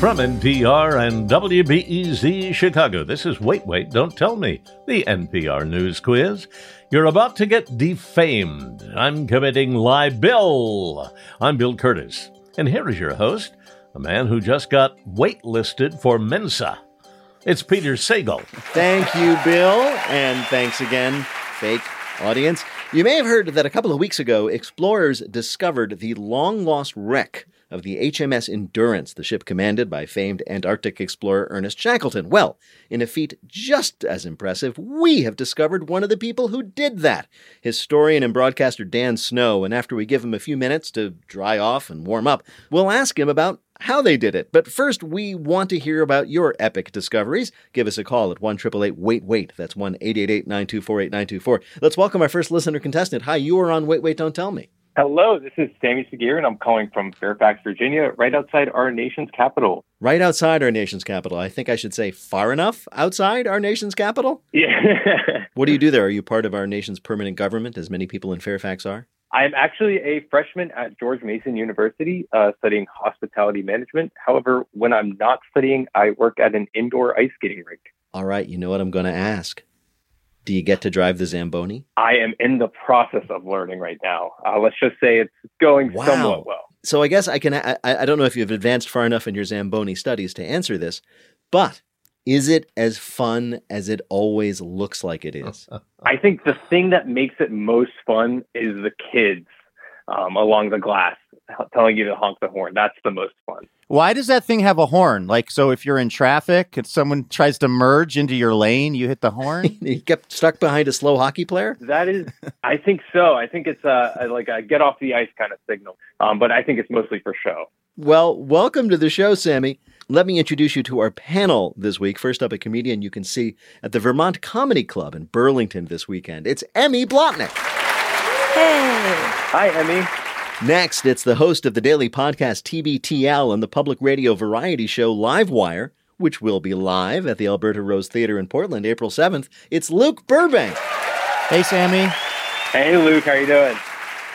From NPR and WBEZ Chicago, this is Wait, Wait, Don't Tell Me, the NPR News Quiz. You're about to get defamed. I'm committing libel. I'm Bill Kurtis. and here is your host, a man who just got waitlisted for Mensa. It's Peter Sagal. Thank you, Bill, and thanks again, fake audience. You may have heard that a couple of weeks ago, explorers discovered the long lost wreck of the HMS Endurance, the ship commanded by famed Antarctic explorer Ernest Shackleton. Well, in a feat just as impressive, we have discovered one of the people who did that historian and broadcaster Dan Snow. And after we give him a few minutes to dry off and warm up, we'll ask him about how they did it. But first, we want to hear about your epic discoveries. Give us a call at 1 Wait Wait. That's 1 888 924 8924. Let's welcome our first listener contestant. Hi, you are on Wait Wait Don't Tell Me. Hello, this is Sammy Segir, and I'm calling from Fairfax, Virginia, right outside our nation's capital. Right outside our nation's capital. I think I should say far enough outside our nation's capital. Yeah. what do you do there? Are you part of our nation's permanent government, as many people in Fairfax are? I'm actually a freshman at George Mason University uh, studying hospitality management. However, when I'm not studying, I work at an indoor ice skating rink. All right, you know what I'm going to ask. Do you get to drive the Zamboni? I am in the process of learning right now. Uh, let's just say it's going wow. somewhat well. So I guess I can. I, I don't know if you've advanced far enough in your Zamboni studies to answer this, but is it as fun as it always looks like it is? I think the thing that makes it most fun is the kids um, along the glass telling you to honk the horn. That's the most fun. Why does that thing have a horn? Like, so if you're in traffic and someone tries to merge into your lane, you hit the horn? you get stuck behind a slow hockey player? That is, I think so. I think it's a, like a get off the ice kind of signal. Um, but I think it's mostly for show. Well, welcome to the show, Sammy. Let me introduce you to our panel this week. First up, a comedian you can see at the Vermont Comedy Club in Burlington this weekend. It's Emmy Blotnick. Hey. Hi, Emmy. Next, it's the host of the daily podcast TBTL and the public radio variety show Livewire, which will be live at the Alberta Rose Theatre in Portland April 7th. It's Luke Burbank. Hey, Sammy. Hey, Luke. How you doing?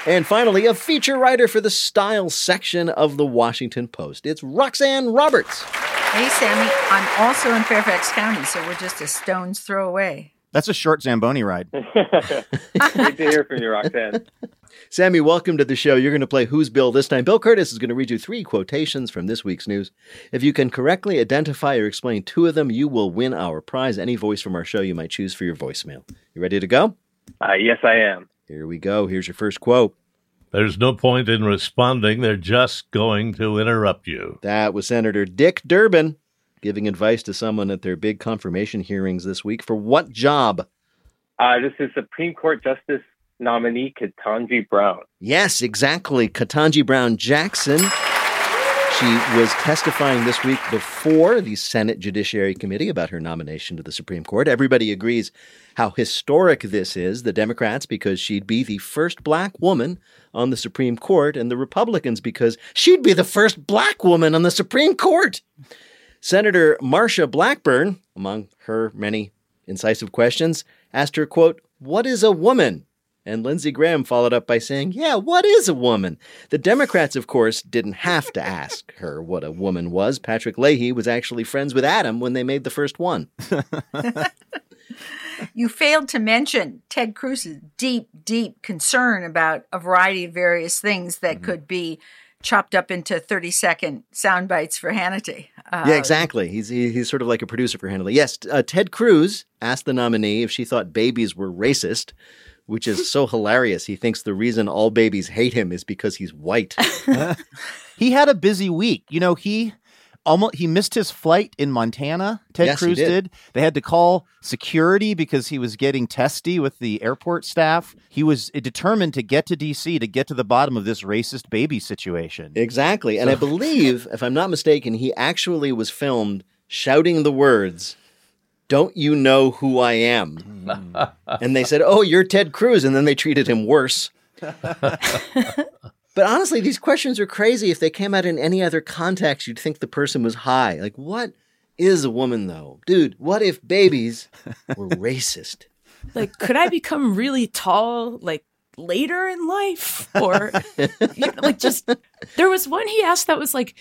And finally, a feature writer for the style section of the Washington Post. It's Roxanne Roberts. Hey, Sammy. I'm also in Fairfax County, so we're just a stone's throw away. That's a short Zamboni ride. Great to hear from you, Roxanne. Sammy, welcome to the show. You're going to play Who's Bill this time. Bill Kurtis is going to read you three quotations from this week's news. If you can correctly identify or explain two of them, you will win our prize. Any voice from our show you might choose for your voicemail. You ready to go? Uh, yes, I am. Here we go. Here's your first quote. There's no point in responding. They're just going to interrupt you. That was Senator Dick Durbin giving advice to someone at their big confirmation hearings this week. For what job? Uh, this is Supreme Court Justice nominee Ketanji Brown. Yes, exactly. Ketanji Brown Jackson. She was testifying this week before the Senate Judiciary Committee about her nomination to the Supreme Court. Everybody agrees how historic this is. The Democrats, because she'd be the first black woman on the Supreme Court, and the Republicans, because she'd be the first black woman on the Supreme Court. Senator Marsha Blackburn, among her many incisive questions, asked her, quote, What is a woman? And Lindsey Graham followed up by saying, Yeah, what is a woman? The Democrats, of course, didn't have to ask her what a woman was. Patrick Leahy was actually friends with Adam when they made the first one. you failed to mention Ted Cruz's deep, deep concern about a variety of various things that mm-hmm. could be chopped up into 30 second sound bites for Hannity. Uh, yeah, exactly. He's he, he's sort of like a producer for Hannity. Yes, uh, Ted Cruz asked the nominee if she thought babies were racist which is so hilarious. He thinks the reason all babies hate him is because he's white. he had a busy week. You know, he almost he missed his flight in Montana. Ted yes, Cruz did. did. They had to call security because he was getting testy with the airport staff. He was determined to get to DC to get to the bottom of this racist baby situation. Exactly. And I believe, if I'm not mistaken, he actually was filmed shouting the words don't you know who I am? and they said, Oh, you're Ted Cruz. And then they treated him worse. but honestly, these questions are crazy. If they came out in any other context, you'd think the person was high. Like, what is a woman, though? Dude, what if babies were racist? Like, could I become really tall, like, later in life? Or, you know, like, just, there was one he asked that was like,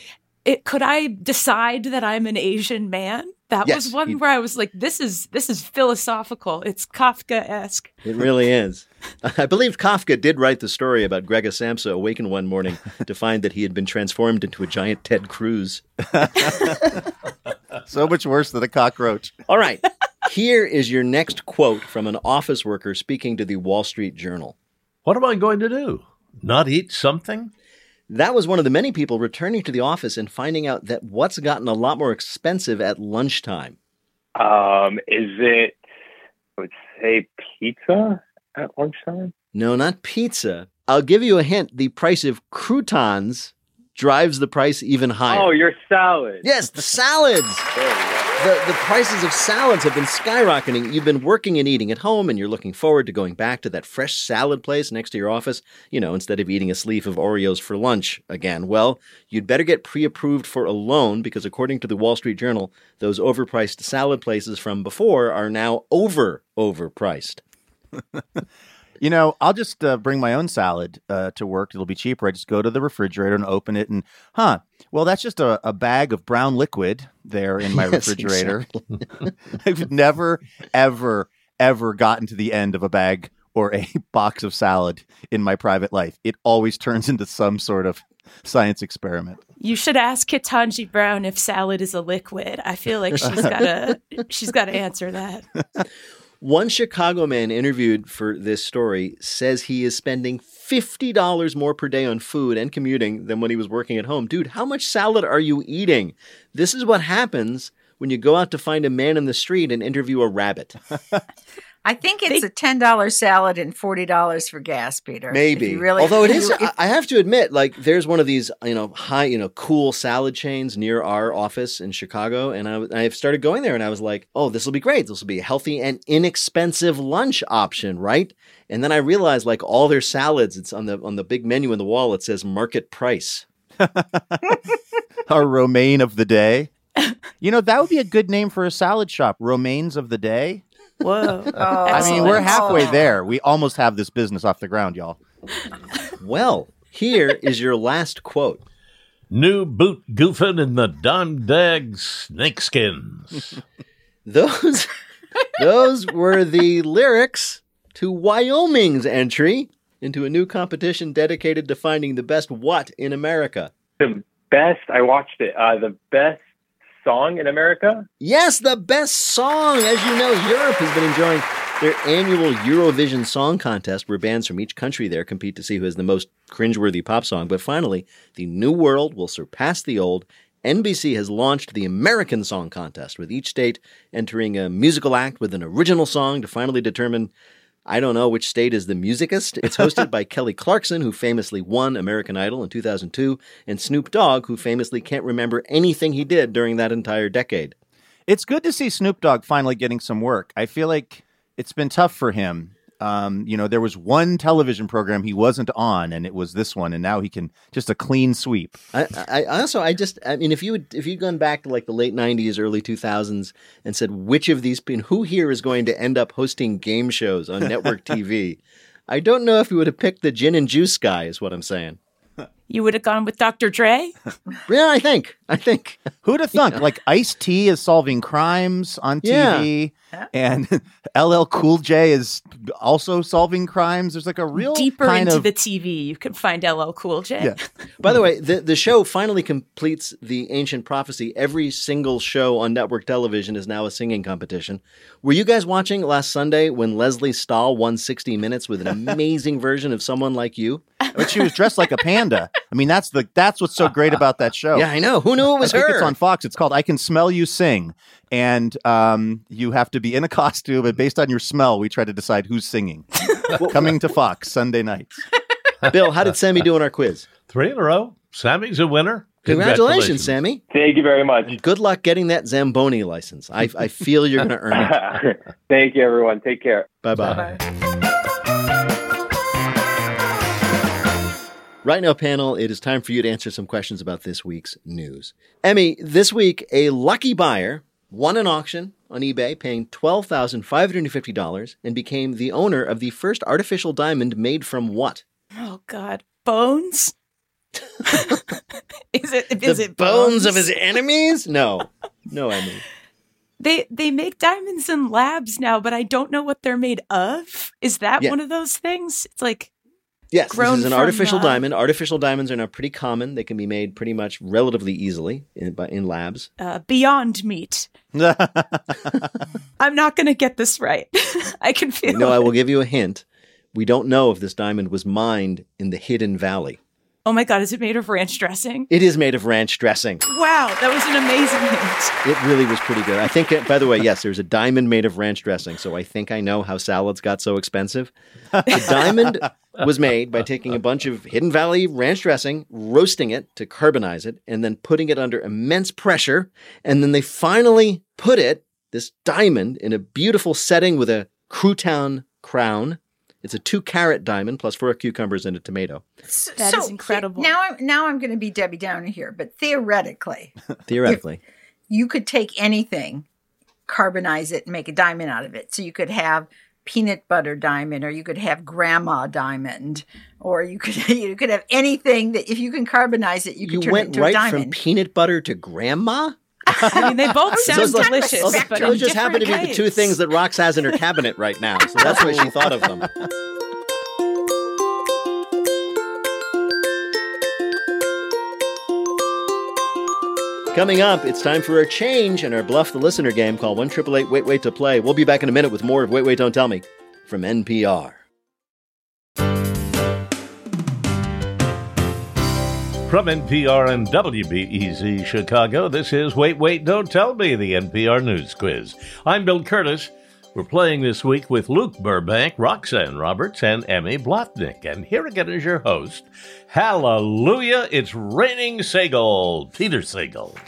it, could I decide that I'm an Asian man? That Yes, was one you- where I was like, this is this is philosophical. It's Kafka esque. It really is. I believe Kafka did write the story about Gregor Samsa awakened one morning to find that he had been transformed into a giant Ted Cruz. So much worse than a cockroach. All right. Here is your next quote from an office worker speaking to the Wall Street Journal. What am I going to do? Not eat something? That was one of the many people returning to the office and finding out that what's gotten a lot more expensive at lunchtime. Um, is it? I would say pizza at lunchtime. No, not pizza. I'll give you a hint. The price of croutons drives the price even higher. Oh, your salad. yes, the salads. There we go. The, the prices of salads have been skyrocketing. You've been working and eating at home, and you're looking forward to going back to that fresh salad place next to your office, you know, instead of eating a sleeve of Oreos for lunch again. Well, you'd better get pre approved for a loan because, according to the Wall Street Journal, those overpriced salad places from before are now over overpriced. You know, I'll just uh, bring my own salad uh, to work. It'll be cheaper. I just go to the refrigerator and open it, and huh? Well, that's just a, a bag of brown liquid there in my Yes, refrigerator. I've never, ever, ever gotten to the end of a bag or a box of salad in my private life. It always turns into some sort of science experiment. You should ask Ketanji Brown if salad is a liquid. I feel like she's gotta she's gotta answer that. One Chicago man interviewed for this story says he is spending $50 more per day on food and commuting than when he was working at home. Dude, how much salad are you eating? This is what happens when you go out to find a man in the street and interview a rabbit. I think it's a ten dollar salad and forty dollars for gas, Peter. Maybe. really, Although it if is, you- I I have to admit, like there's one of these, you know, high, you know, cool salad chains near our office in Chicago, and I, I've started going there, and I was like, oh, this will be great. This will be a healthy and inexpensive lunch option, right? And then I realized, like all their salads, it's on the on the big menu in the wall. It says market price. Our romaine of the day. You know, that would be a good name for a salad shop. Romaines of the day. Whoa. Oh, I mean, we're halfway there. We almost have this business off the ground, y'all. Well, here is your last quote. New boot goofing in the Don Dag snakeskins. Those those were the lyrics to Wyoming's entry into a new competition dedicated to finding the best what in America. The best. I watched it. Uh, the best song in America. Yes, the best song. As you know, Europe has been enjoying their annual Eurovision Song Contest, where bands from each country there compete to see who has the most cringeworthy pop song. But finally, the new world will surpass the old. NBC has launched the American Song Contest, with each state entering a musical act with an original song to finally determine. I don't know which state is the musicist. It's hosted by Kelly Clarkson, who famously won American Idol in 2002, and Snoop Dogg, who famously can't remember anything he did during that entire decade. It's good to see Snoop Dogg finally getting some work. I feel like it's been tough for him. Um, you know, there was one television program he wasn't on, and it was this one, and now he can just a clean sweep. I, I I also I just I mean if you would if you'd gone back to like the late '90s, early 2000s, and said which of these and who here is going to end up hosting game shows on network TV, I don't know if you would have picked the gin and juice guy. Is what I'm saying. You would have gone with Dr. Dre? Yeah, I think I think Who'd have thunk? Like Ice T is solving crimes on TV, and LL Cool J is also solving crimes. There's like a real Deeper kind into of the TV, you can find LL Cool J. Yeah. By the way, the, the show finally completes the ancient prophecy. Every single show on network television is now a singing competition. Were you guys watching last Sunday when Lesley Stahl won 60 Minutes with an amazing version of Someone Like You? but she was dressed like a panda. I mean, that's the that's what's so great about that show. Yeah, I know. Who knew it was I think her? it's on Fox. It's called "I Can Smell You Sing," and um, you have to be in a costume. And based on your smell, we try to decide who's singing. Coming to Fox Sunday nights. Bill, how did Sammy do in our quiz? Three in a row. Sammy's a winner. Congratulations, Sammy. Thank you very much. Good luck getting that Zamboni license. I, I feel you're going to earn it. Thank you, everyone. Take care. Bye bye. Right now, panel, it is time for you to answer some questions about this week's news. Emmy, this week, a lucky buyer won an auction on eBay paying $12,550 and became the owner of the first artificial diamond made from what? Oh God, bones. is it is the it bones of his enemies? No, no, Emmy. They they make diamonds in labs now, but I don't know what they're made of. Is that Yeah. one of those things? It's like Yes, Grown this is an artificial uh, diamond. Artificial diamonds are now pretty common. They can be made pretty much relatively easily in, in labs. uh, beyond meat. I'm not going to get this right. I can feel. You know, I will give you a hint. We don't know if this diamond was mined in the Hidden Valley. Oh my god, is it made of ranch dressing? It is made of ranch dressing. Wow, that was an amazing hint. It really was pretty good. I think, uh, by the way, yes, there's a diamond made of ranch dressing. So I think I know how salads got so expensive. The diamond was made by taking a bunch of Hidden Valley ranch dressing, roasting it to carbonize it, and then putting it under immense pressure. And then they finally put it, this diamond, in a beautiful setting with a crouton crown. It's a two carat diamond plus four cucumbers and a tomato. So, That is incredible. Now I'm now I'm going to be Debbie Downer here, but theoretically, Theoretically. you could take anything, carbonize it, and make a diamond out of it. So you could have peanut butter diamond, or you could have grandma diamond, or you could you could have anything that if you can carbonize it, you can you turn it went into right a from peanut butter to grandma? I mean, they both sound like- delicious, those- but those just happen to be the two things that Rox has in her cabinet right now. So that's why she thought of them. Coming up, it's time for a change in our Bluff the Listener game called 1 Wait Wait to Play. We'll be back in a minute with more of Wait Wait Don't Tell Me from NPR. From NPR and WBEZ Chicago, this is Wait, Wait, Don't Tell Me, the NPR News Quiz. I'm Bill Kurtis. We're playing this week with Luke Burbank, Roxanne Roberts, and Emmy Blotnick. And here again is your host. Hallelujah, it's raining Sagal, Peter Sagal.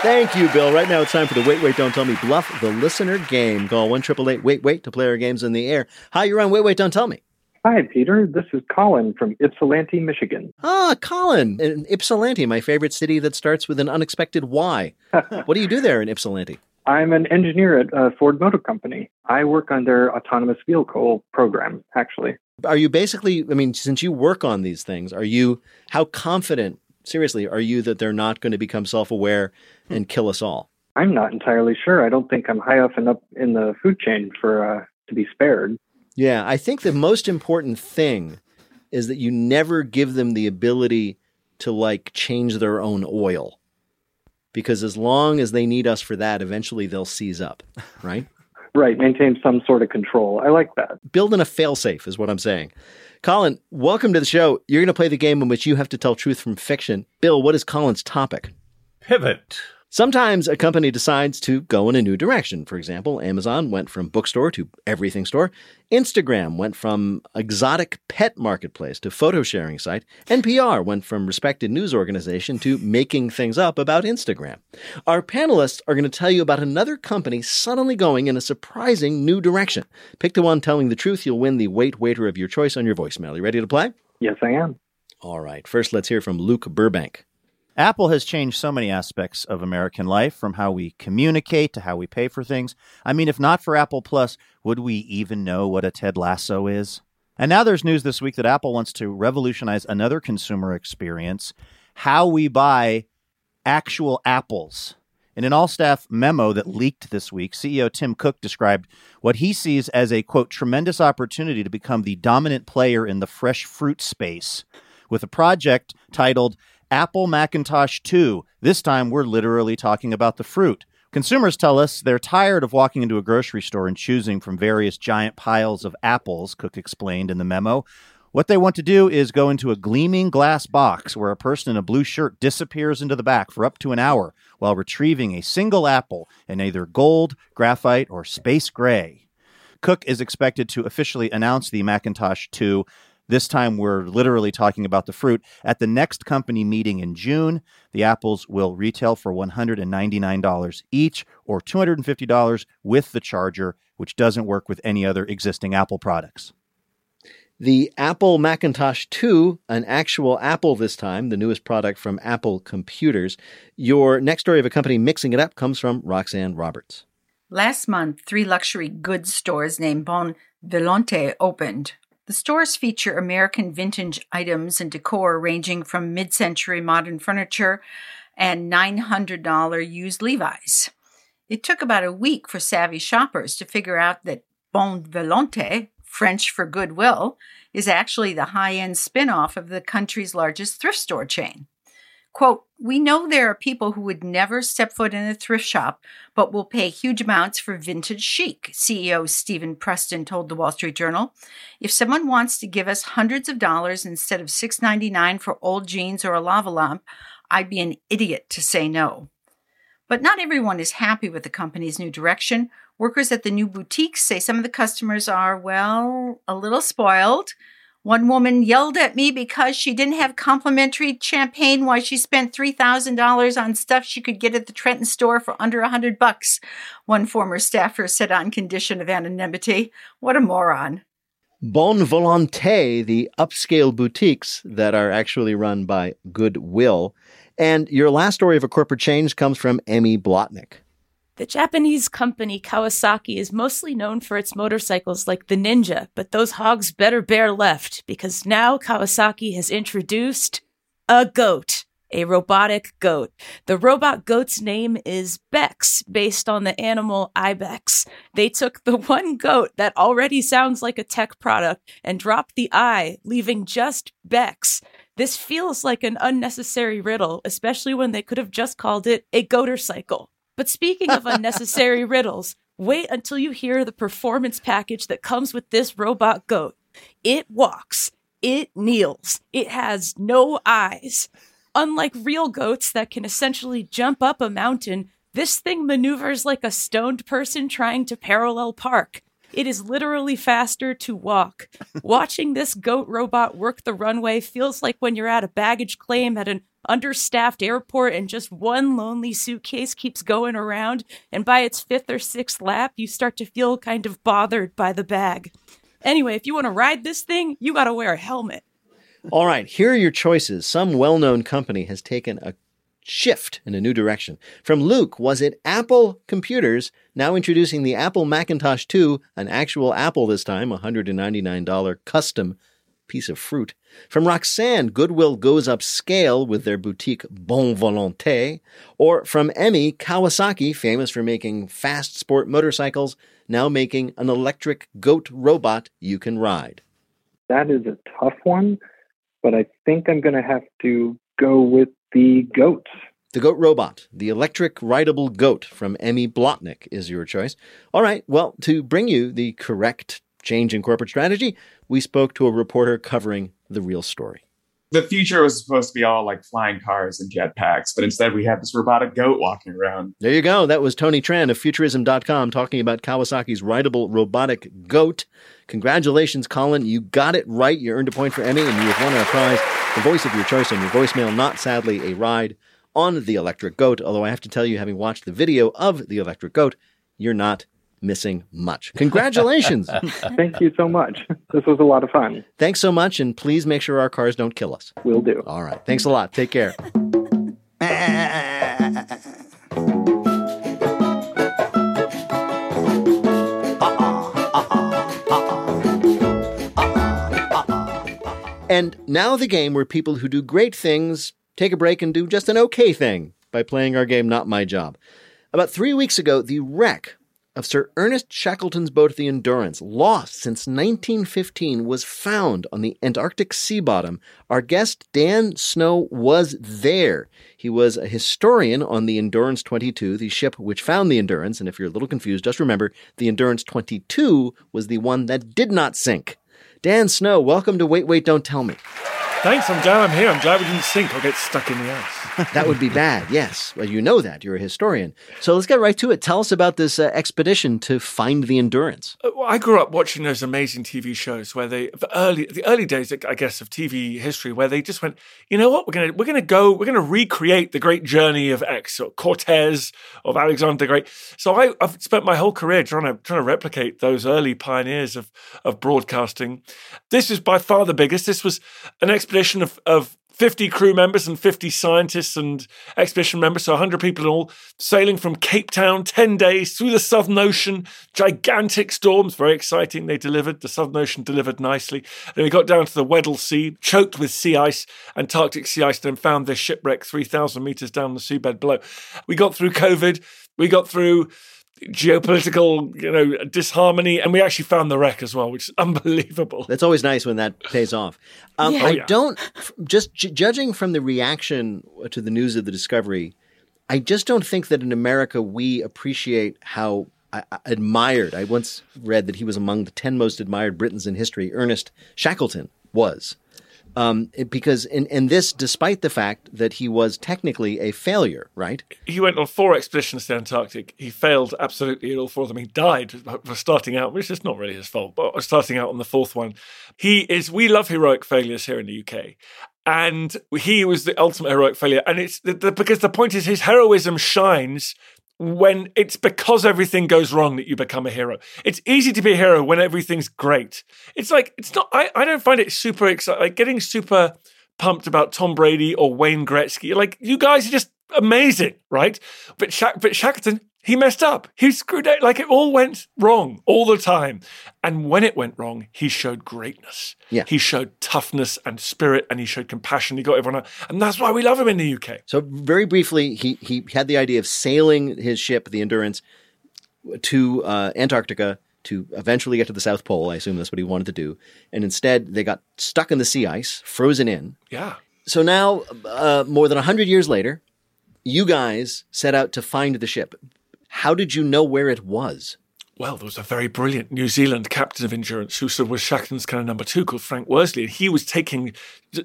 Thank you, Bill. Right now it's time for the Wait Wait Don't Tell Me Bluff the Listener game. Call 1 Wait Wait to play our games in the air. Hi, you're on Wait Wait Don't Tell Me. Hi, Peter. This is Colin from Ypsilanti, Michigan. Ah, Colin, in Ypsilanti, my favorite city that starts with an unexpected Y. what do you do there in Ypsilanti? I'm an engineer at uh, Ford Motor Company. I work on their autonomous vehicle program, actually. Are you basically, I mean, since you work on these things, are you, how confident, seriously, are you that they're not going to become self aware and kill us all? I'm not entirely sure. I don't think I'm high enough up in the food chain for uh, to be spared. Yeah, I think the most important thing is that you never give them the ability to like change their own oil. Because as long as they need us for that, eventually they'll seize up, right? Right, maintain some sort of control. I like that. building a failsafe is what I'm saying. Colin, welcome to the show. You're going to play the game in which you have to tell truth from fiction. Bill, what is Colin's topic? Pivot. Sometimes a company decides to go in a new direction. For example, Amazon went from bookstore to everything store. Instagram went from exotic pet marketplace to photo sharing site. NPR went from respected news organization to making things up about Instagram. Our panelists are going to tell you about another company suddenly going in a surprising new direction. Pick the one telling the truth. You'll win the wait waiter of your choice on your voicemail. You ready to play? Yes, I am. All right. First, let's hear from Luke Burbank. Apple has changed so many aspects of American life, from how we communicate to how we pay for things. I mean, if not for Apple Plus, would we even know what a Ted Lasso is? And now there's news this week that Apple wants to revolutionize another consumer experience how we buy actual apples. In an all staff memo that leaked this week, CEO Tim Cook described what he sees as a quote, tremendous opportunity to become the dominant player in the fresh fruit space with a project titled Apple Macintosh 2. This time we're literally talking about the fruit. Consumers tell us they're tired of walking into a grocery store and choosing from various giant piles of apples, Cook explained in the memo. What they want to do is go into a gleaming glass box where a person in a blue shirt disappears into the back for up to an hour while retrieving a single apple in either gold, graphite, or space gray. Cook is expected to officially announce the Macintosh 2 this time, we're literally talking about the fruit. At the next company meeting in June, the apples will retail for $199 each or $250 with the charger, which doesn't work with any other existing Apple products. The Apple Macintosh 2, an actual Apple this time, the newest product from Apple Computers. Your next story of a company mixing it up comes from Roxanne Roberts. Last month, three luxury goods stores named Bon Volonté opened. The stores feature American vintage items and decor ranging from mid century modern furniture and $900 used Levi's. It took about a week for savvy shoppers to figure out that bon Volonté, French for goodwill, is actually the high end spin off of the country's largest thrift store chain. Quote, we know there are people who would never step foot in a thrift shop, but will pay huge amounts for vintage chic, CEO Stephen Preston told the Wall Street Journal. If someone wants to give us hundreds of dollars instead of $6.99 for old jeans or a lava lamp, I'd be an idiot to say no. But not everyone is happy with the company's new direction. Workers at the new boutiques say some of the customers are, well, a little spoiled. One woman yelled at me because she didn't have complimentary champagne while she spent $3,000 on stuff she could get at the Trenton store for under a 100 bucks. One former staffer said on condition of anonymity. What a moron. Bon Volonté, the upscale boutiques that are actually run by Goodwill. And your last story of a corporate change comes from Emmy Blotnick. The Japanese company Kawasaki is mostly known for its motorcycles like the Ninja, but those hogs better bear left because now Kawasaki has introduced a goat, a robotic goat. The robot goat's name is Bex, based on the animal ibex. They took the one goat that already sounds like a tech product and dropped the I, leaving just Bex. This feels like an unnecessary riddle, especially when they could have just called it a goatercycle. But speaking of unnecessary riddles, wait until you hear the performance package that comes with this robot goat. It walks, it kneels, it has no eyes. Unlike real goats that can essentially jump up a mountain, this thing maneuvers like a stoned person trying to parallel park. It is literally faster to walk. Watching this goat robot work the runway feels like when you're at a baggage claim at an understaffed airport and just one lonely suitcase keeps going around. And by its fifth or sixth lap, you start to feel kind of bothered by the bag. Anyway, if you want to ride this thing, you got to wear a helmet. All right, here are your choices. Some well known company has taken a shift in a new direction. From Luke, was it Apple Computers now introducing the Apple Macintosh 2, an actual Apple this time, $199 custom piece of fruit. From Roxanne, Goodwill goes upscale with their boutique Bonne Volonté. Or from Emmy, Kawasaki, famous for making fast sport motorcycles, now making an electric goat robot you can ride. That is a tough one, but I think I'm going to have to go with the goat. The Goat Robot, the electric rideable goat from Emmy Blotnick is your choice. All right, well, to bring you the correct change in corporate strategy, we spoke to a reporter covering the real story. The future was supposed to be all like flying cars and jetpacks, but instead we have this robotic goat walking around. There you go. That was Tony Tran of Futurism.com talking about Kawasaki's rideable robotic goat. Congratulations, Colin. You got it right. You earned a point for Emmy, and you have won our prize, the voice of your choice on your voicemail, not sadly a ride on the electric goat. Although I have to tell you, having watched the video of the electric goat, you're not missing much. Congratulations. Thank you so much. This was a lot of fun. Thanks so much, and please make sure our cars don't kill us. We'll do. All right. Thanks a lot. Take care. And now the game where people who do great things take a break and do just an okay thing by playing our game Not My Job. About three weeks ago, the wreck of Sir Ernest Shackleton's boat, the Endurance, lost since 1915, was found on the Antarctic sea bottom. Our guest, Dan Snow, was there. He was a historian on the Endurance 22, the ship which found the Endurance. And if you're a little confused, just remember the Endurance 22 was the one that did not sink. Dan Snow, welcome to Wait, Wait, Don't Tell Me. Thanks, I'm glad I'm here. I'm glad we didn't sink or get stuck in the ice. That would be bad, yes. Well, you know that. You're a historian. So let's get right to it. Tell us about this uh, expedition to find the Endurance. Uh, well, I grew up watching those amazing TV shows where they, the early, the early days, I guess, of TV history, where they just went, you know what, we're gonna, we're gonna go, we're gonna recreate the great journey of X or Cortez of Alexander the Great. So I, I've spent my whole career trying to trying to replicate those early pioneers of of broadcasting. This is by far the biggest. This was an expedition of of 50 crew members and 50 scientists and expedition members, so 100 people in all, sailing from Cape Town 10 days through the Southern Ocean, gigantic storms, very exciting. They delivered, the Southern Ocean delivered nicely. Then we got down to the Weddell Sea, choked with sea ice, Antarctic sea ice, then found this shipwreck 3,000 meters down the seabed below. We got through COVID, we got through geopolitical, you know, disharmony, and we actually found the wreck as well, which is unbelievable. That's always nice when that pays off. Um, Yeah. I Oh, yeah. don't, just j- judging from the reaction to the news of the discovery, I just don't think that in America we appreciate how uh, admired. I once read that he was among the 10 most admired Britons in history. Ernest Shackleton was. Um, because, and, and this despite the fact that he was technically a failure, right? He went on four expeditions to Antarctic. He failed absolutely at all four of them. He died for starting out, which is not really his fault, but starting out on the fourth one. He is, we love heroic failures here in the UK. And he was the ultimate heroic failure. And it's the, the, because the point is his heroism shines when it's because everything goes wrong that you become a hero. It's easy to be a hero when everything's great. It's like, it's not, I, I don't find it super exciting, like getting super pumped about Tom Brady or Wayne Gretzky. Like, you guys are just amazing, right? But, Sha- but Shackleton, he messed up. He screwed it. Like, it all went wrong all the time. And when it went wrong, he showed greatness. Yeah. He showed toughness and spirit and he showed compassion. He got everyone out. And that's why we love him in the UK. So very briefly, he he had the idea of sailing his ship, the Endurance, to uh, Antarctica to eventually get to the South Pole. I assume that's what he wanted to do, and instead they got stuck in the sea ice, frozen in. Yeah. So now, uh, more than hundred years later, you guys set out to find the ship. How did you know where it was? Well, there was a very brilliant New Zealand captain of endurance who was Shackleton's kind of number two called Frank Worsley. And he was taking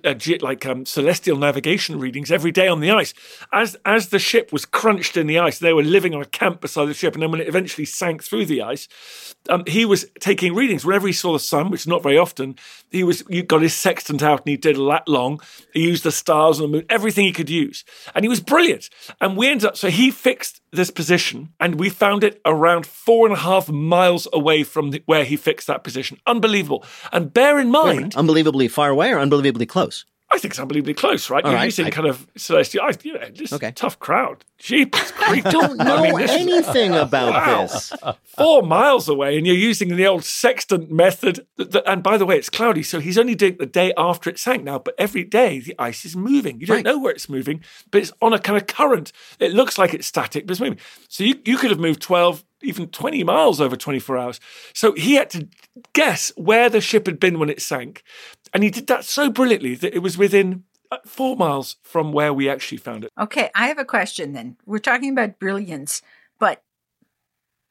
uh, like um, celestial navigation readings every day on the ice. As as the ship was crunched in the ice, they were living on a camp beside the ship. And then when it eventually sank through the ice, um, he was taking readings. Whenever he saw the sun, which is not very often, he was you got his sextant out and he did a lat long. He used the stars and the moon, everything he could use. And he was brilliant. And we ended up, so he fixed this position and we found it around four and a half miles away from the, where he fixed that position. Unbelievable. And bear in mind, Unbelievably far away or unbelievably close? I think it's unbelievably close, right? All You're right. using I- kind of celestial, I- you know, just Okay. tough crowd. Jeepers I don't know mean, this is- anything about Wow. this. four miles away and you're using the old sextant method. Th- th- And by the way, it's cloudy, so he's only doing it the day after it sank now. But every day the ice is moving. You don't Right. know where it's moving, but it's on a kind of current. It looks like it's static, but it's moving. So you, you could have moved 12, even 20 miles over 24 hours. So he had to guess where the ship had been when it sank. And he did that so brilliantly that it was within uh, four miles from where we actually found it. Okay, I have a question then. We're talking about brilliance, but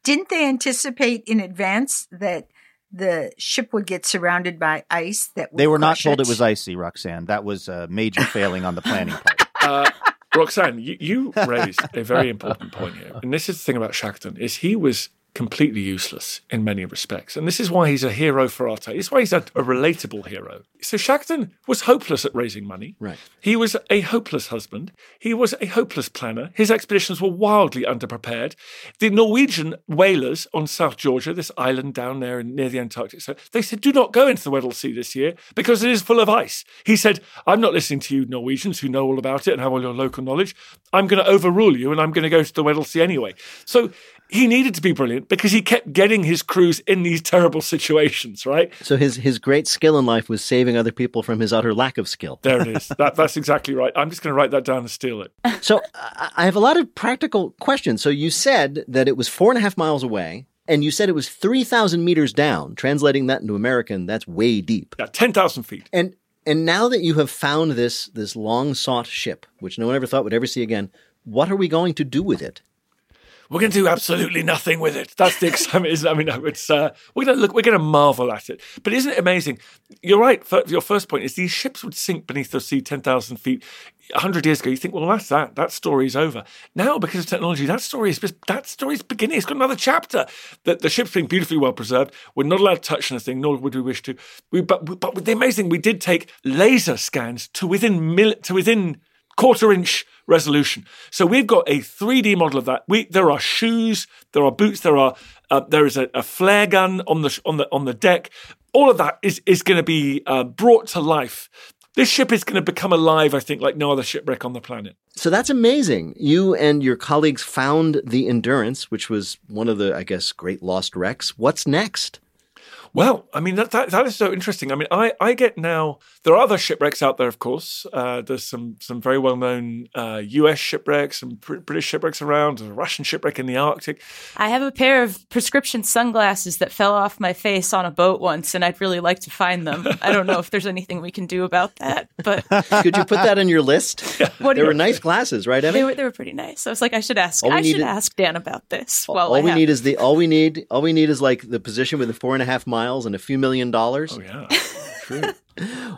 didn't they anticipate in advance that the ship would get surrounded by ice that would They were not crush told it was icy, Roxanne. That was a major failing on the planning part. uh, Roxanne, you, you raised a very important point here, and this is the thing about Shackleton: is he was completely useless in many respects, and this is why he's a hero for our time. This is why he's a, a relatable hero. So Shackleton was hopeless at raising money. Right. He was a hopeless husband. He was a hopeless planner. His expeditions were wildly underprepared. The Norwegian whalers on South Georgia, this island down there near the Antarctic, so they said, do not go into the Weddell Sea this year because it is full of ice. He said, I'm not listening to you Norwegians who know all about it and have all your local knowledge. I'm going to overrule you and I'm going to go to the Weddell Sea anyway. So he needed to be brilliant because he kept getting his crews in these terrible situations, right? So his his great skill in life was saving other people from his utter lack of skill. There it is. that, that's exactly right. I'm just going to write that down and steal it. So I have a lot of practical questions. So you said that it was four and a half miles away, and you said it was three thousand meters down. Translating that into American, that's way deep. Yeah, 10,000 feet. And and now that you have found this this long sought ship, which no one ever thought would ever see again, what are we going to do with it? We're going to do absolutely nothing with it. That's the excitement. I mean, it's uh, we're going to look. We're going to marvel at it. But isn't it amazing? You're right. Your first point is these ships would sink beneath the sea ten thousand feet. hundred years ago, you think, well, that's that. That story's over. Now, because of technology, that story is that story's beginning. It's got another chapter. That the ship's being beautifully well preserved. We're not allowed to touch anything, nor would we wish to. We, but but the amazing, we did take laser scans to within mil, to within quarter inch resolution. So we've got a 3D model of that. We there are shoes, there are boots, there are uh, there is a, a flare gun on the on the on the deck. All of that is is going to be uh, brought to life this ship is going to become alive. I think like no other shipwreck on the planet. So that's amazing. You and your colleagues found the Endurance, which was one of the, I guess, great lost wrecks. What's next? Well, I mean that, that that is so interesting. I mean, I I get now there are other shipwrecks out there, of course. Uh, there's some some very well known uh, U.S. shipwrecks, some British shipwrecks around. There's a Russian shipwreck in the Arctic. I have a pair of prescription sunglasses that fell off my face on a boat once, and I'd really like to find them. I don't know if there's anything we can do about that, but Could you put that on your list? what They were nice glasses, right, Emmy? They were they were pretty nice. I was like, I should ask. I should needed- ask Dan about this. While all I we have- need is the all we need all we need is like the position within four and a half miles and a few million dollars. Oh yeah. True.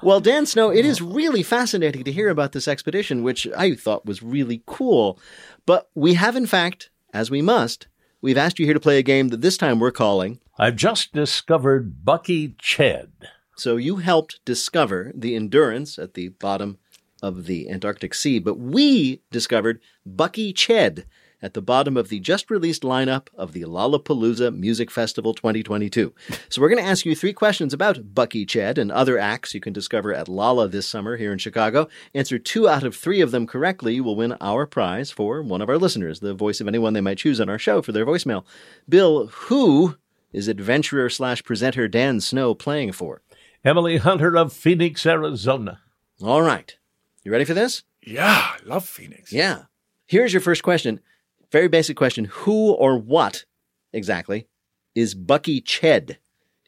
well, Dan Snow, it is really fascinating to hear about this expedition, which I thought was really cool. But we have, in fact, as we must, we've asked you here to play a game that this time we're calling. I've just discovered Bucky Ched. So you helped discover the endurance at the bottom of the Antarctic Sea, but we discovered Bucky Ched at the bottom of the just released lineup of the Lollapalooza Music Festival 2022. So we're going to ask you three questions about Bucky Chad and other acts you can discover at Lolla this summer here in Chicago. Answer two out of three of them correctly, you will win our prize for one of our listeners, the voice of anyone they might choose on our show for their voicemail. Bill, who is adventurer slash presenter Dan Snow playing for? Emily Hunter of Phoenix, Arizona. All right. You ready for this? Yeah, I love Phoenix. Yeah. Here's your first question. Very basic question. Who or what exactly is Bucky Ched?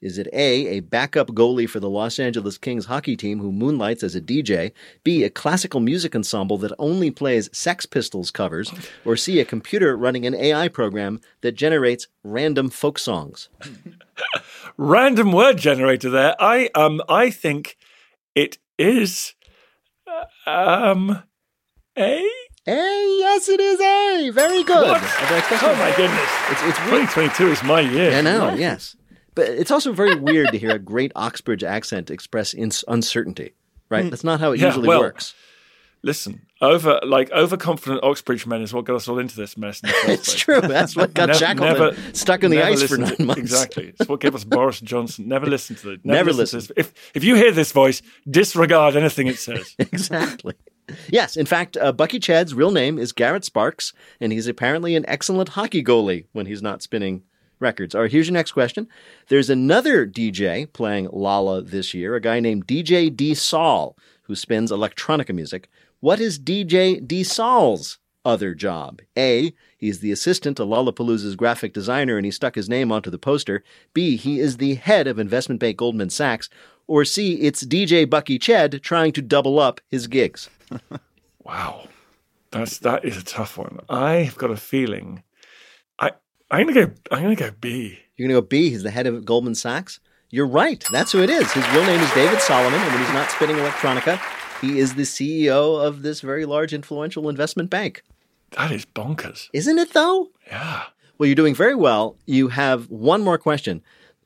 Is it A, a backup goalie for the Los Angeles Kings hockey team who moonlights as a DJ, B, a classical music ensemble that only plays Sex Pistols covers, or C, a computer running an AI program that generates random folk songs? Random word generator there. I um I think it is uh, um a. A, yes, it is A. Very good. Oh my goodness! It's, it's weird. 2022 is my year. I know, What? yes. But it's also very weird to hear a great Oxbridge accent express ins- uncertainty, right? Hmm. That's not how it Yeah, usually well, works. Listen, over like overconfident Oxbridge men is what got us all into this mess. In the first It's place. true. That's what got Nev- Shackleton never- stuck in the ice for nine months. Exactly. It's what gave us Boris Johnson. Never listen to it. Never to listen. this. If if you hear this voice, disregard anything it says. exactly. Yes, in fact, uh, Bucky Chad's real name is Garret Sparks, and he's apparently an excellent hockey goalie when he's not spinning records. All right, here's your next question. There's another DJ playing Lolla this year, a guy named DJ D-Sol, who spins electronica music. What is DJ D-Sol's other job? A. He's the assistant to Lollapalooza's graphic designer and he stuck his name onto the poster. B. He is the head of investment bank Goldman Sachs. Or C. It's DJ Bucky Ched trying to double up his gigs. Wow, that's that is a tough one. I've got a feeling. I I'm gonna go. I'm gonna go B. You're going to go B. He's the head of Goldman Sachs. You're right. That's who it is. His real name is David Solomon, and when he's not spinning electronica, he is the CEO of this very large, influential investment bank. That is bonkers. Isn't it, though? Yeah. Well, you're doing very well. You have one more question.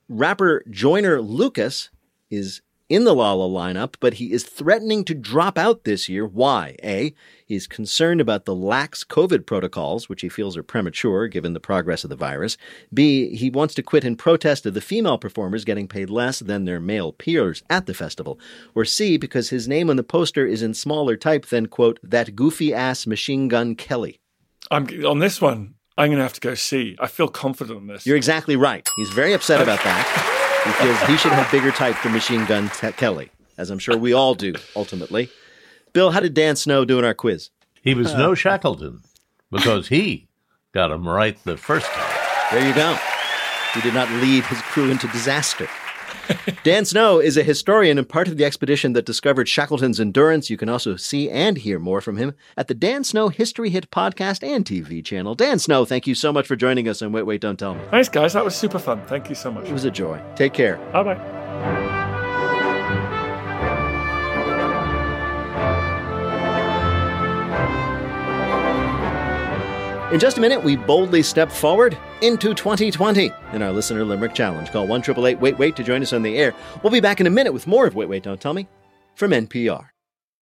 Rapper Joyner Lucas is in the Lolla lineup, but he is threatening to drop out this year. Why? A. He's concerned about the lax COVID protocols, which he feels are premature given the progress of the virus. B. He wants to quit in protest of the female performers getting paid less than their male peers at the festival. Or C. Because his name on the poster is in smaller type than, quote, that goofy ass machine gun Kelly. I'm on this one. I'm gonna have to go C. I feel confident on this. You're exactly right. He's very upset about that. He feels he should have bigger type than Machine Gun Kelly, as I'm sure we all do, ultimately. Bill, how did Dan Snow do in our quiz? He was no Shackleton because he got him right the first time. There you go. He did not lead his crew into disaster. Dan Snow is a historian and part of the expedition that discovered Shackleton's endurance. You can also see and hear more from him at the Dan Snow History Hit podcast and TV channel. Dan Snow, thank you so much for joining us on Wait, Wait, Don't Tell Me. Thanks, guys. That was super fun. Thank you so much. It was a joy. Take care. Bye bye. In just a minute, we boldly step forward into 2020 in our listener limerick challenge. Call 1 Wait Wait to join us on the air. We'll be back in a minute with more of Wait Wait Don't Tell Me from NPR.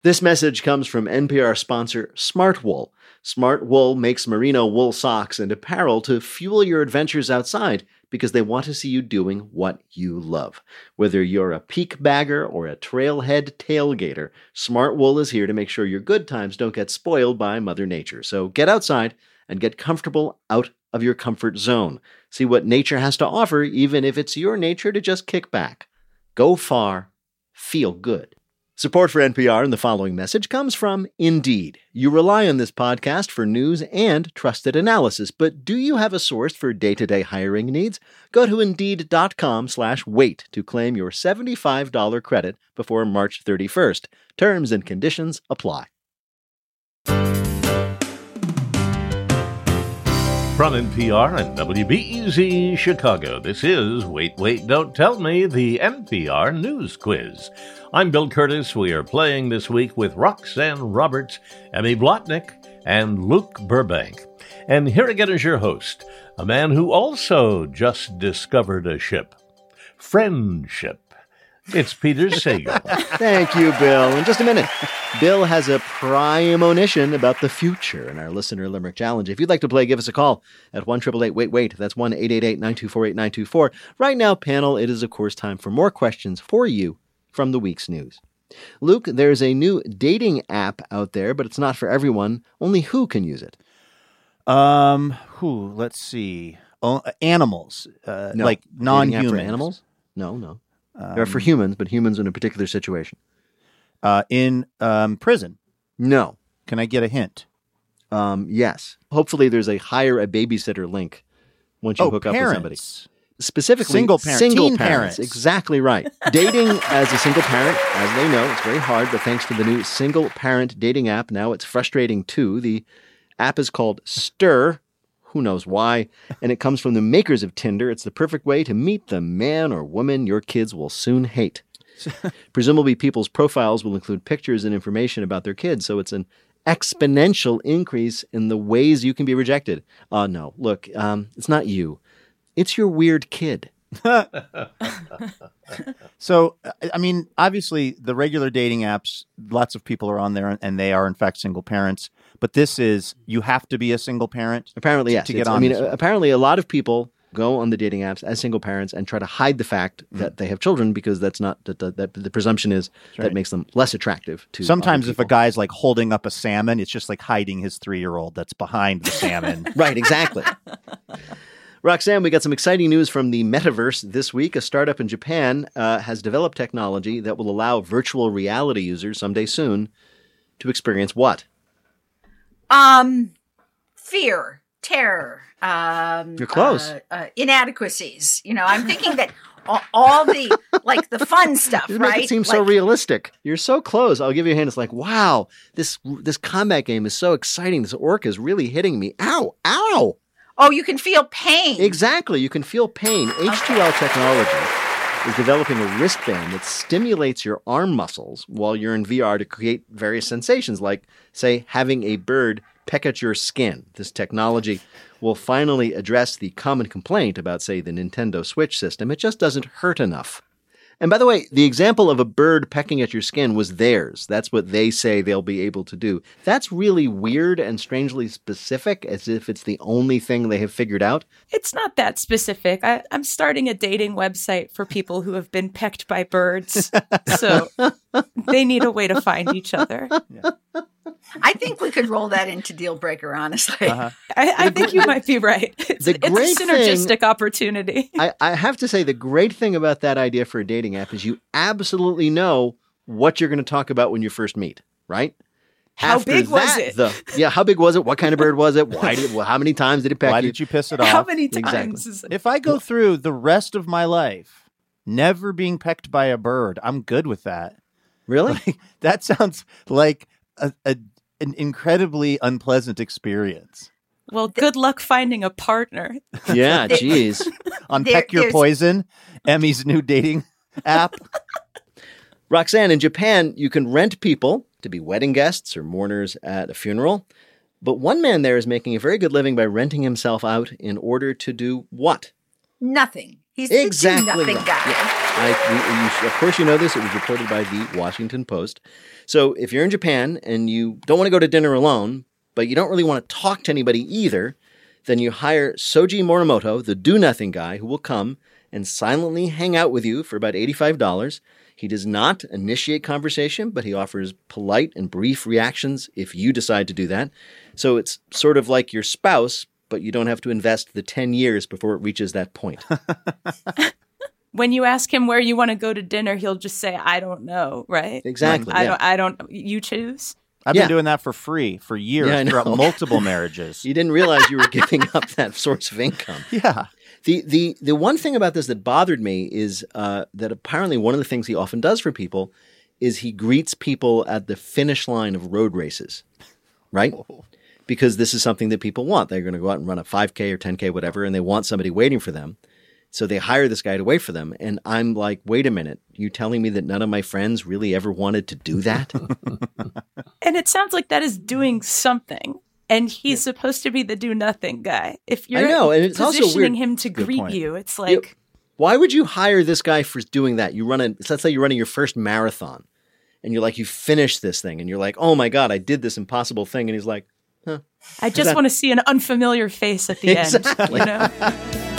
This message comes from NPR sponsor Smart Wool. Smart Wool makes merino wool socks and apparel to fuel your adventures outside because they want to see you doing what you love. Whether you're a peak bagger or a trailhead tailgater, Smart Wool is here to make sure your good times don't get spoiled by Mother Nature. So get outside and get comfortable out of your comfort zone. See what nature has to offer, even if it's your nature to just kick back. Go far, feel good. Support for NPR and the following message comes from Indeed. You rely on this podcast for news and trusted analysis, but do you have a source for day-to-day hiring needs? Go to Indeed.com slash wait to claim your $75 credit before March 31st. Terms and conditions apply. From NPR and WBEZ Chicago, this is Wait, Wait, Don't Tell Me, the NPR News Quiz. I'm Bill Kurtis. We are playing this week with Roxanne Roberts, Emmy Blotnick, and Luke Burbank. And here again is your host, a man who also just discovered a ship. Friendship. It's Peter Sagal. Thank you, Bill. In just a minute, Bill has a premonition about the future in our listener limerick challenge. If you'd like to play, give us a call at one triple eight wait wait. That's one eight eight eight nine two four eight nine two four. Right now, panel, it is of course time for more questions for you from the week's news. Luke, there's a new dating app out there, but it's not for everyone. Only who can use it? Um, who? Let's see. Oh, animals, uh, No. like non-human animals? No, no. Um, They're for humans, but humans in a particular situation. uh, in um, prison. No. Can I get a hint? Um, yes. Hopefully, there's a hire a babysitter link once you oh, hook up with somebody. parents. specifically Single parent- single parents. parents. Exactly right. dating as a single parent, as they know, it's very hard. But thanks to the new single parent dating app, now it's frustrating too. The app is called Stir. Who knows why? And it comes from the makers of Tinder. It's the perfect way to meet the man or woman your kids will soon hate. Presumably, people's profiles will include pictures and information about their kids, so it's an exponential increase in the ways you can be rejected. Uh, no, look, um, it's not you. It's your weird kid. So, I- I mean, obviously, the regular dating apps, lots of people are on there, and they are in fact single parents. But this is you have to be a single parent. Apparently, to- yes. to get It's- I mean, apparently, a lot of people go on the dating apps as single parents and try to hide the fact Mm. that they have children because that's not that, that, that the presumption is that right. makes them less attractive to. Sometimes, if a guy's like holding up a salmon, it's just like hiding his three-year-old that's behind the salmon. Right, exactly. Roxanne, we got some exciting news from the metaverse this week. A startup in Japan uh, has developed technology that will allow virtual reality users someday soon to experience what? Um, fear, terror. Um, You're close. Uh, uh, inadequacies. You know, I'm thinking that all, all the like the fun stuff, You right? make it seem so realistic. You're so close. I'll give you a hand. It's like, wow, this this combat game is so exciting. This orc is really hitting me. Ow, ow. Oh, you can feel pain. Exactly. You can feel pain. H2L technology is developing a wristband that stimulates your arm muscles while you're in VR to create various sensations, like, say, having a bird peck at your skin. This technology will finally address the common complaint about, say, the Nintendo Switch system. It just doesn't hurt enough. And by the way, the example of a bird pecking at your skin was theirs. That's what they say they'll be able to do. That's really weird and strangely specific, as if it's the only thing they have figured out. It's not that specific. I, I'm starting a dating website for people who have been pecked by birds. so they need a way to find each other. I think we could roll that into deal breaker. Honestly, Uh-huh. I, I think you might be right. It's, The it's great a thing- synergistic opportunity. I, I have to say, the great thing about that idea for a dating app is you absolutely know what you're going to talk about when you first meet, right? How big was that, it? The, yeah, how big was it? What kind of bird was it? Why did? Well, how many times did it peck Why you? did you piss it off? How many times is it? If I go through the rest of my life never being pecked by a bird, I'm good with that. Really? That sounds like a, a an incredibly unpleasant experience. Well, good luck finding a partner. yeah. Jeez. On There- Peck Your there's- Poison, Emmy's new dating app. Roxanne, in Japan, you can rent people to be wedding guests or mourners at a funeral. But one man there is making a very good living by renting himself out in order to do what? nothing. He's Exactly the do nothing right. guy. I, we, you, of course, you know this. It was reported by the Washington Post. So, if you're in Japan and you don't want to go to dinner alone, but you don't really want to talk to anybody either, Then you hire Shoji Morimoto, the do nothing guy, who will come and silently hang out with you for about $85. He does not initiate conversation, but he offers polite and brief reactions if you decide to do that. So it's sort of like your spouse, but you don't have to invest the 10 years before it reaches that point. When you ask him where you want to go to dinner, he'll just say, "I don't know." Right? Exactly, I yeah. don't. I don't. You choose. I've Yeah. been doing that for free for years Yeah, throughout multiple marriages. you didn't realize you were giving up that source of income. yeah. The the the one thing about this that bothered me is uh, that apparently one of the things he often does for people is he greets people at the finish line of road races, right? Because this is something that people want. They're going to go out and run a 5K or 10K, whatever, and they want somebody waiting for them. So they hire this guy to wait for them. And I'm like, wait a minute, you telling me that none of my friends really ever wanted to do that? And it sounds like that is doing something. And he's supposed to be the do nothing guy. If you're know, and it's also positioning weird- him to Good greet point. you, it's like Why would you hire this guy for doing that? You run a let's say you're running your first marathon and you're like you finish this thing and you're like, "Oh my god, I did this impossible thing." And he's like, I just want to see an unfamiliar face at the Exactly. end. You know?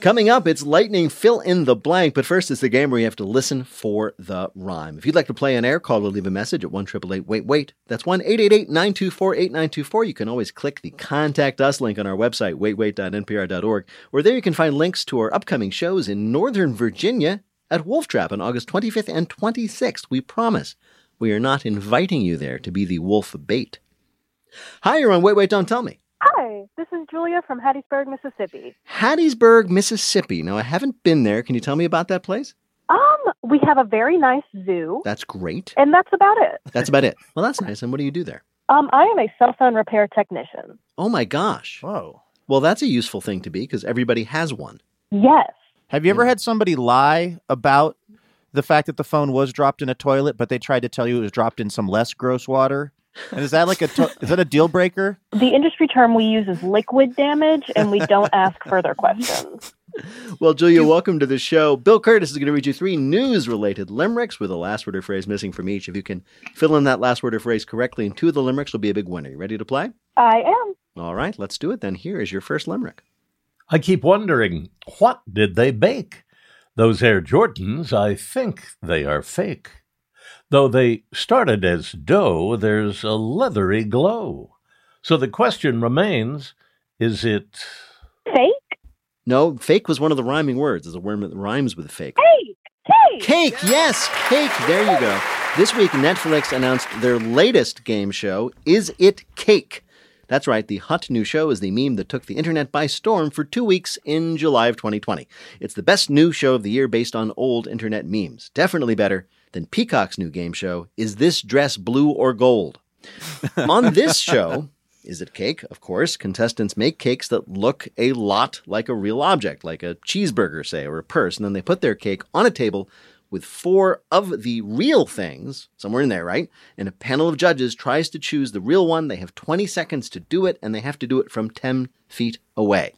Coming up, it's lightning fill in the blank, but first it's the game where you have to listen for the rhyme. If you'd like to play on air, call or leave a message at 1 wait wait. That's 1 924 8924. You can always click the contact us link on our website, waitwait.npr.org, where there you can find links to our upcoming shows in Northern Virginia at Wolf Trap on August 25th and 26th. We promise we are not inviting you there to be the wolf bait. Hi, you're on Wait Wait Don't Tell Me. Hi, this is Julia from Hattiesburg, Mississippi. Hattiesburg, Mississippi. Now, I haven't been there. Can you tell me about that place? Um, we have a very nice zoo, That's great. and that's about it. That's about it. Well, that's nice. And what do you do there? Um, I am a cell phone repair technician. Oh my gosh. Whoa. Well, that's a useful thing to be because everybody has one. Yes. Have you ever had somebody lie about the fact that the phone was dropped in a toilet, but they tried to tell you it was dropped in some less gross water? And is that like a to- is that a deal breaker? The industry term we use is liquid damage, and we don't ask further questions. Well, Julia, welcome to the show. Bill Kurtis is going to read you three news related limericks with a last word or phrase missing from each. If you can fill in that last word or phrase correctly in two of the limericks, will be a big winner. You ready to play? I am. All right, let's do it then. Here is your first limerick. I keep wondering, what did they bake? Those Air Jordans, I think they are fake. Though they started as dough, there's a leathery glow. So the question remains is it. Fake? No, fake was one of the rhyming words. There's a word that rhymes with fake. Cake! Cake! Cake, yes, cake. There you go. This week, Netflix announced their latest game show, Is It Cake? That's right, the hot new show is the meme that took the internet by storm for two weeks in July of 2020. It's the best new show of the year based on old internet memes. Definitely better than Peacock's new game show, Is This Dress Blue or Gold? on this show, is it cake? Of course, contestants make cakes that look a lot like a real object, like a cheeseburger, say, or a purse, and then they put their cake on a table with four of the real things, somewhere in there, right? And a panel of judges tries to choose the real one. They have 20 seconds to do it, and they have to do it from 10 feet away.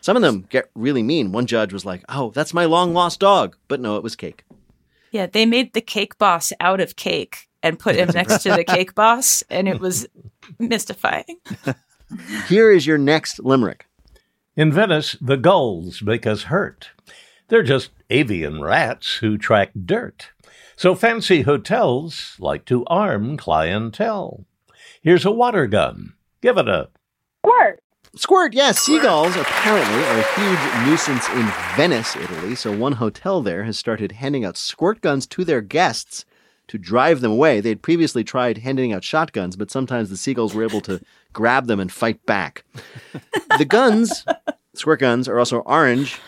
Some of them get really mean. One judge was like, Oh, that's my long lost dog. But no, it was cake. Yeah, they made the cake boss out of cake and put him next to the cake boss, and it was mystifying. Here is your next limerick. In Venice, the gulls make us hurt. They're just avian rats who track dirt. So fancy hotels like to arm clientele. Here's a water gun. Give it a. Squirt! Squirt, yes, seagulls apparently are a huge nuisance in Venice, Italy. So one hotel there has started handing out squirt guns to their guests to drive them away. They'd previously tried handing out shotguns, but sometimes the seagulls were able to grab them and fight back. The guns, squirt guns, are also orange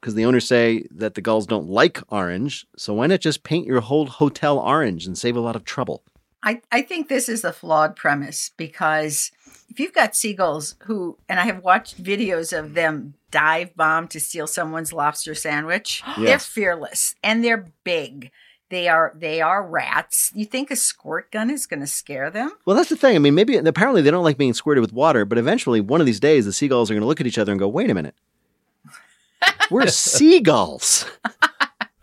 because the owners say that the gulls don't like orange. So why not just paint your whole hotel orange and save a lot of trouble? I, I think this is a flawed premise because if you've got seagulls who, and I have watched videos of them dive bomb to steal someone's lobster sandwich, they're fearless and they're big. They are they are rats. You think a squirt gun is going to scare them? Well, that's the thing. I mean, maybe apparently they don't like being squirted with water, but eventually one of these days the seagulls are going to look at each other and go, "Wait a minute, we're seagulls.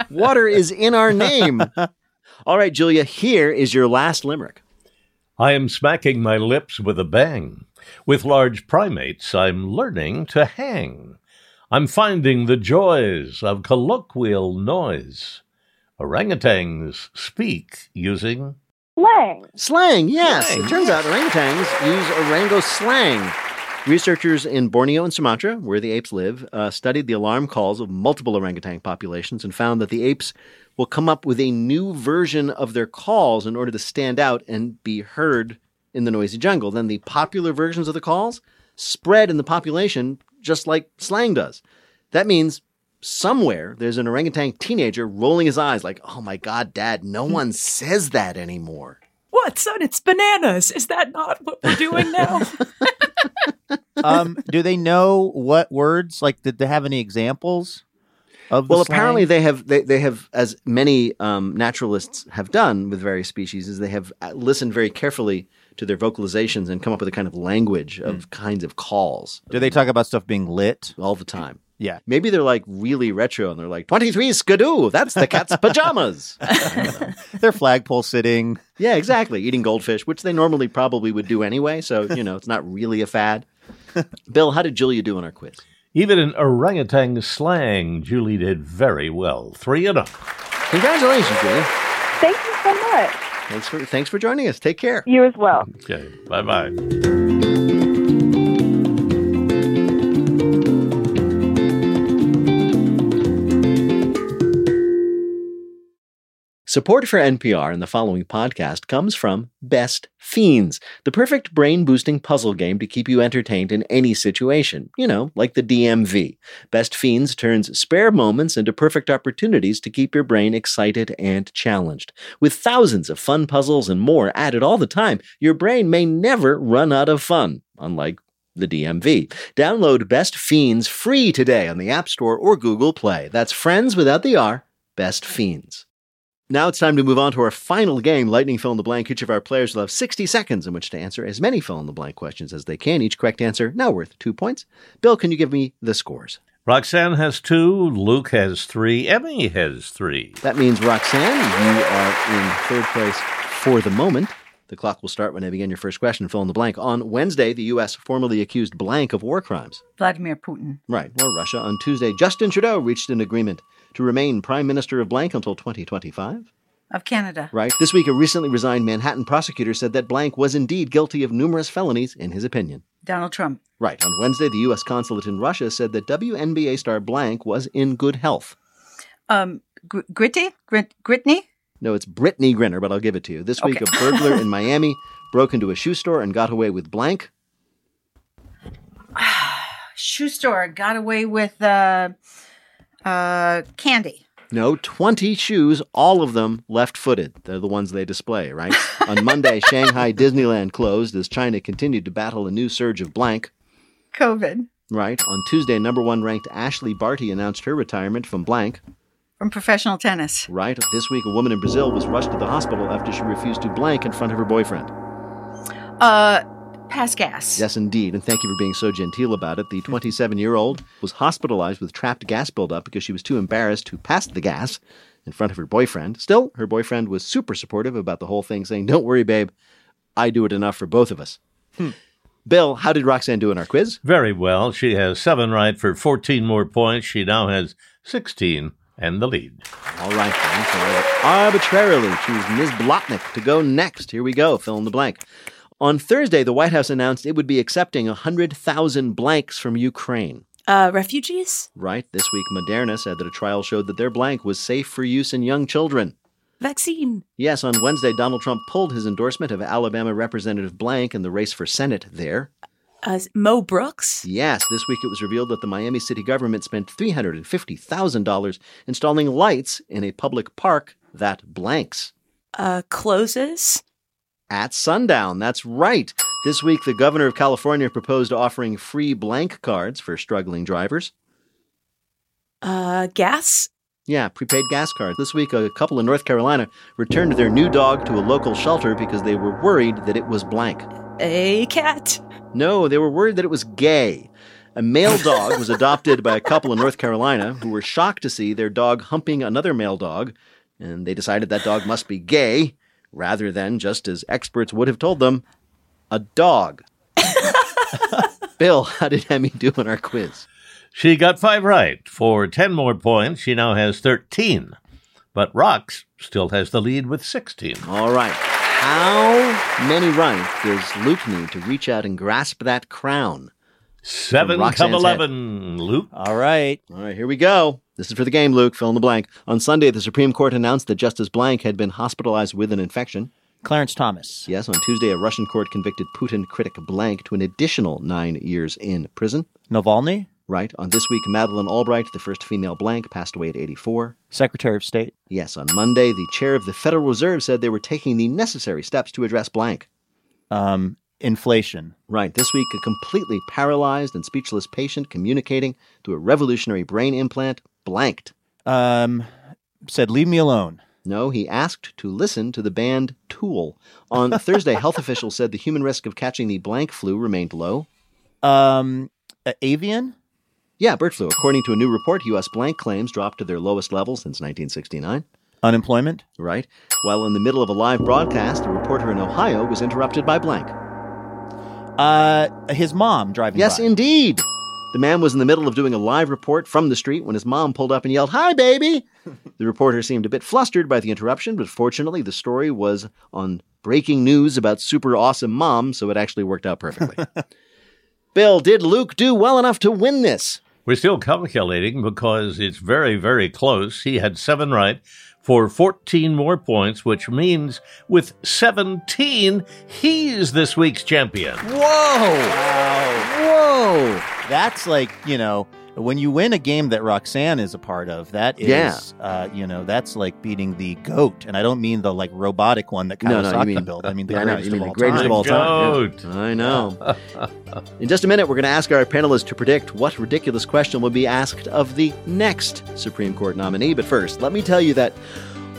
Water is in our name." All right, Julia. Here is your last limerick. I am smacking my lips with a bang. With large primates, I'm learning to hang. I'm finding the joys of colloquial noise. Orangutans speak using Slang. Slang, yes. Slang, It turns out orangutans use Orango slang. Researchers in Borneo and Sumatra, where the apes live, uh, studied the alarm calls of multiple orangutan populations and found that the apes will come up with a new version of their calls in order to stand out and be heard in the noisy jungle. Then the popular versions of the calls spread in the population just like slang does. That means somewhere there's an orangutan teenager rolling his eyes like, oh my God, dad, no one says that anymore. What, son? It's bananas. Is that not what we're doing now? um, do they know what words? Like, did they have any examples of? The Well, apparently they have they, they have as many um, naturalists have done with various species is they have uh, listened very carefully to their vocalizations and come up with a kind of language of kinds of calls Do they talk about stuff being lit? all the time. Yeah. Maybe they're like really retro and they're like 23 skidoo, that's the cat's pajamas. They're flagpole sitting. yeah, exactly. Eating goldfish, which they normally probably would do anyway, so you know, it's not really a fad. Bill, how did Julia do in our quiz? even in orangutan slang. Julie did very well. Three and up. Congratulations, Julia. Thank you so much. Thanks for thanks for joining us. Take care. You as well. Okay. Bye bye. Support for NPR and the following podcast comes from Best Fiends, the perfect brain boosting puzzle game to keep you entertained in any situation. You know, like the DMV. Best Fiends turns spare moments into perfect opportunities to keep your brain excited and challenged. With thousands of fun puzzles and more added all the time, your brain may never run out of fun, unlike the DMV. Download Best Fiends free today on the App Store or Google Play. That's friends without the R, Best Fiends. Now it's time to move on to our final game, Lightning Fill in the Blank. Each of our players will have 60 seconds in which to answer as many fill in the blank questions as they can. Each correct answer now worth two points. Bill, can you give me the scores? Roxanne has two. Luke has three. Emmy has three. That means, Roxanne, you are in third place for the moment. The clock will start when I begin your first question. Fill in the blank. On Wednesday, the U.S. formally accused blank of war crimes. Vladimir Putin. Right, or Russia. On Tuesday, Justin Trudeau reached an agreement to remain Prime Minister of blank until 2025. Of Canada. Right. This week, a recently resigned Manhattan prosecutor said that Blank was indeed guilty of numerous felonies, in his opinion. Donald Trump. Right. On Wednesday, the U.S. consulate in Russia said that WNBA star Blank was in good health. Um, Gr- Gritty? Grit- Gritney? No, it's Brittney Griner, but I'll give it to you. This week, Okay. a burglar in Miami broke into a shoe store and got away with Blank. Shoe store got away with uh, uh, candy. No, 20 shoes, all of them left footed. They're the ones they display, right? On Monday, Shanghai Disneyland closed as China continued to battle a new surge of Blank. COVID. Right. On Tuesday, number one ranked Ashleigh Barty announced her retirement from Blank. From professional tennis. Right. This week, a woman in Brazil was rushed to the hospital after she refused to blank in front of her boyfriend. Uh, pass gas. Yes, indeed. And thank you for being so genteel about it. The hmm. 27 year old was hospitalized with trapped gas buildup because she was too embarrassed to pass the gas in front of her boyfriend. Still, her boyfriend was super supportive about the whole thing, saying, Don't worry, babe. I do it enough for both of us. Hmm. Bill, how did Roxanne do in our quiz? Very well. She has seven right for 14 more points. She now has 16 and the lead. All right, then. So I arbitrarily choose Ms. Blotnick to go next. Here we go. Fill in the blank. On Thursday, the White House announced it would be accepting 100,000 blanks from Ukraine. Uh, refugees? Right. This week, Moderna said that a trial showed that their blank was safe for use in young children. Vaccine? Yes, on Wednesday, Donald Trump pulled his endorsement of Alabama Representative Blank in the race for Senate there. Uh, Mo Brooks? Yes, this week it was revealed that the Miami city government spent $350,000 installing lights in a public park that blanks. Uh, closes? At sundown, that's right. This week, the governor of California proposed offering free blank cards for struggling drivers. Uh, gas? Yeah, prepaid gas cards. This week, a couple in North Carolina returned their new dog to a local shelter because they were worried that it was blank. A cat. No, they were worried that it was gay. A male dog was adopted by a couple in North Carolina who were shocked to see their dog humping another male dog, and they decided that dog must be gay rather than, just as experts would have told them, a dog. Bill, how did Emmy do in our quiz? She got five right. For 10 more points, she now has 13. But Rox still has the lead with 16. All right. How many right does Luke need to reach out and grasp that crown? Seven Roxanne's come head. 11. Luke. All right. All right, here we go. This is for the game, Luke. Fill in the blank. On Sunday, the Supreme Court announced that Justice Blank had been hospitalized with an infection. Clarence Thomas. Yes, on Tuesday, a Russian court convicted Putin critic Blank to an additional nine years in prison. Navalny. Right. On this week, Madeleine Albright, the first female Blank, passed away at 84. Secretary of State. Yes, on Monday, the chair of the Federal Reserve said they were taking the necessary steps to address Blank. Um, inflation. Right. This week, a completely paralyzed and speechless patient communicating through a revolutionary brain implant blanked. Um, said, leave me alone. No, he asked to listen to the band Tool. On Thursday, health officials said the human risk of catching the blank flu remained low. Um, uh, avian. Yeah, bird flu. According to a new report, U.S. blank claims dropped to their lowest level since 1969. Unemployment. Right. While in the middle of a live broadcast, a reporter in Ohio was interrupted by blank. Uh, his mom driving. Yes, by. indeed. The man was in the middle of doing a live report from the street when his mom pulled up and yelled, Hi, baby! the reporter seemed a bit flustered by the interruption, but fortunately, the story was on breaking news about super awesome mom, so it actually worked out perfectly. Bill, did Luke do well enough to win this? We're still calculating because it's very, very close. He had seven right for 14 more points, which means with 17, he's this week's champion. Whoa! Whoa! That's like you know when you win a game that Roxanne is a part of. That is, Yeah. uh, you know, that's like beating the goat, and I don't mean the like robotic one that Kawasaki No, no, you mean- built. I mean the I know, greatest you mean of the all greatest time. of all time. Goat. Yeah. I know. In just a minute, we're going to ask our panelists to predict what ridiculous question will be asked of the next Supreme Court nominee. But first, let me tell you that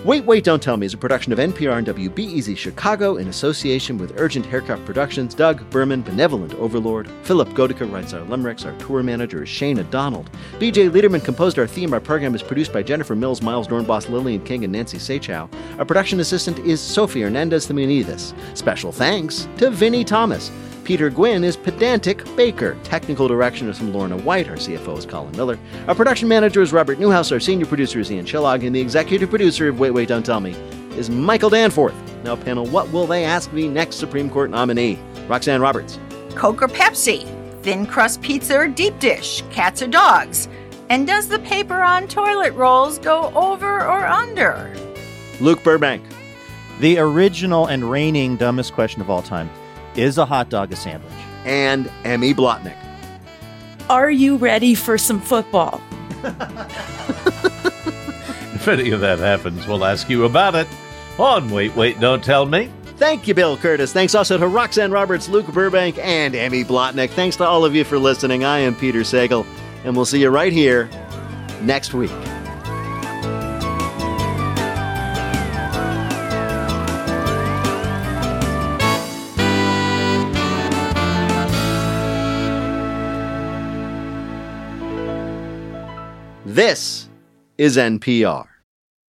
Wait, Wait, Don't Tell Me is a production of NPR and WBEZ Chicago in association with Urgent Haircut Productions. Doug Berman, Benevolent Overlord. Philipp Goedicke writes our limericks. Our tour manager is Shane Donald. BJ Leiderman composed our theme. Our program is produced by Jennifer Mills, Miles Doornbos, Lillian King, and Nancy Saechao. Our production assistant is Sophie Hernandez Themunides. Special thanks to Vinnie Thomas. Peter Gwinn is Pedantic Baker. Technical direction is from Lorna White. Our CFO is Colin Miller. Our production manager is Robert Newhouse. Our senior producer is Ian Chillag. And the executive producer of Wait, Wait, Don't Tell Me is Michael Danforth. Now, panel, what will they ask the next Supreme Court nominee? Roxanne Roberts. Coke or Pepsi? Thin crust pizza or deep dish? Cats or dogs? And does the paper on toilet rolls go over or under? Luke Burbank. The original and reigning dumbest question of all time is a hot dog a sandwich? And Emmy Blotnick. Are you ready for some football? If any of that happens, we'll ask you about it on Wait, Wait, Don't Tell Me. Thank you, Bill Kurtis. Thanks also to Roxanne Roberts, Luke Burbank, and Emmy Blotnick. Thanks to all of you for listening. I am Peter Sagal, and we'll see you right here next week. This is NPR.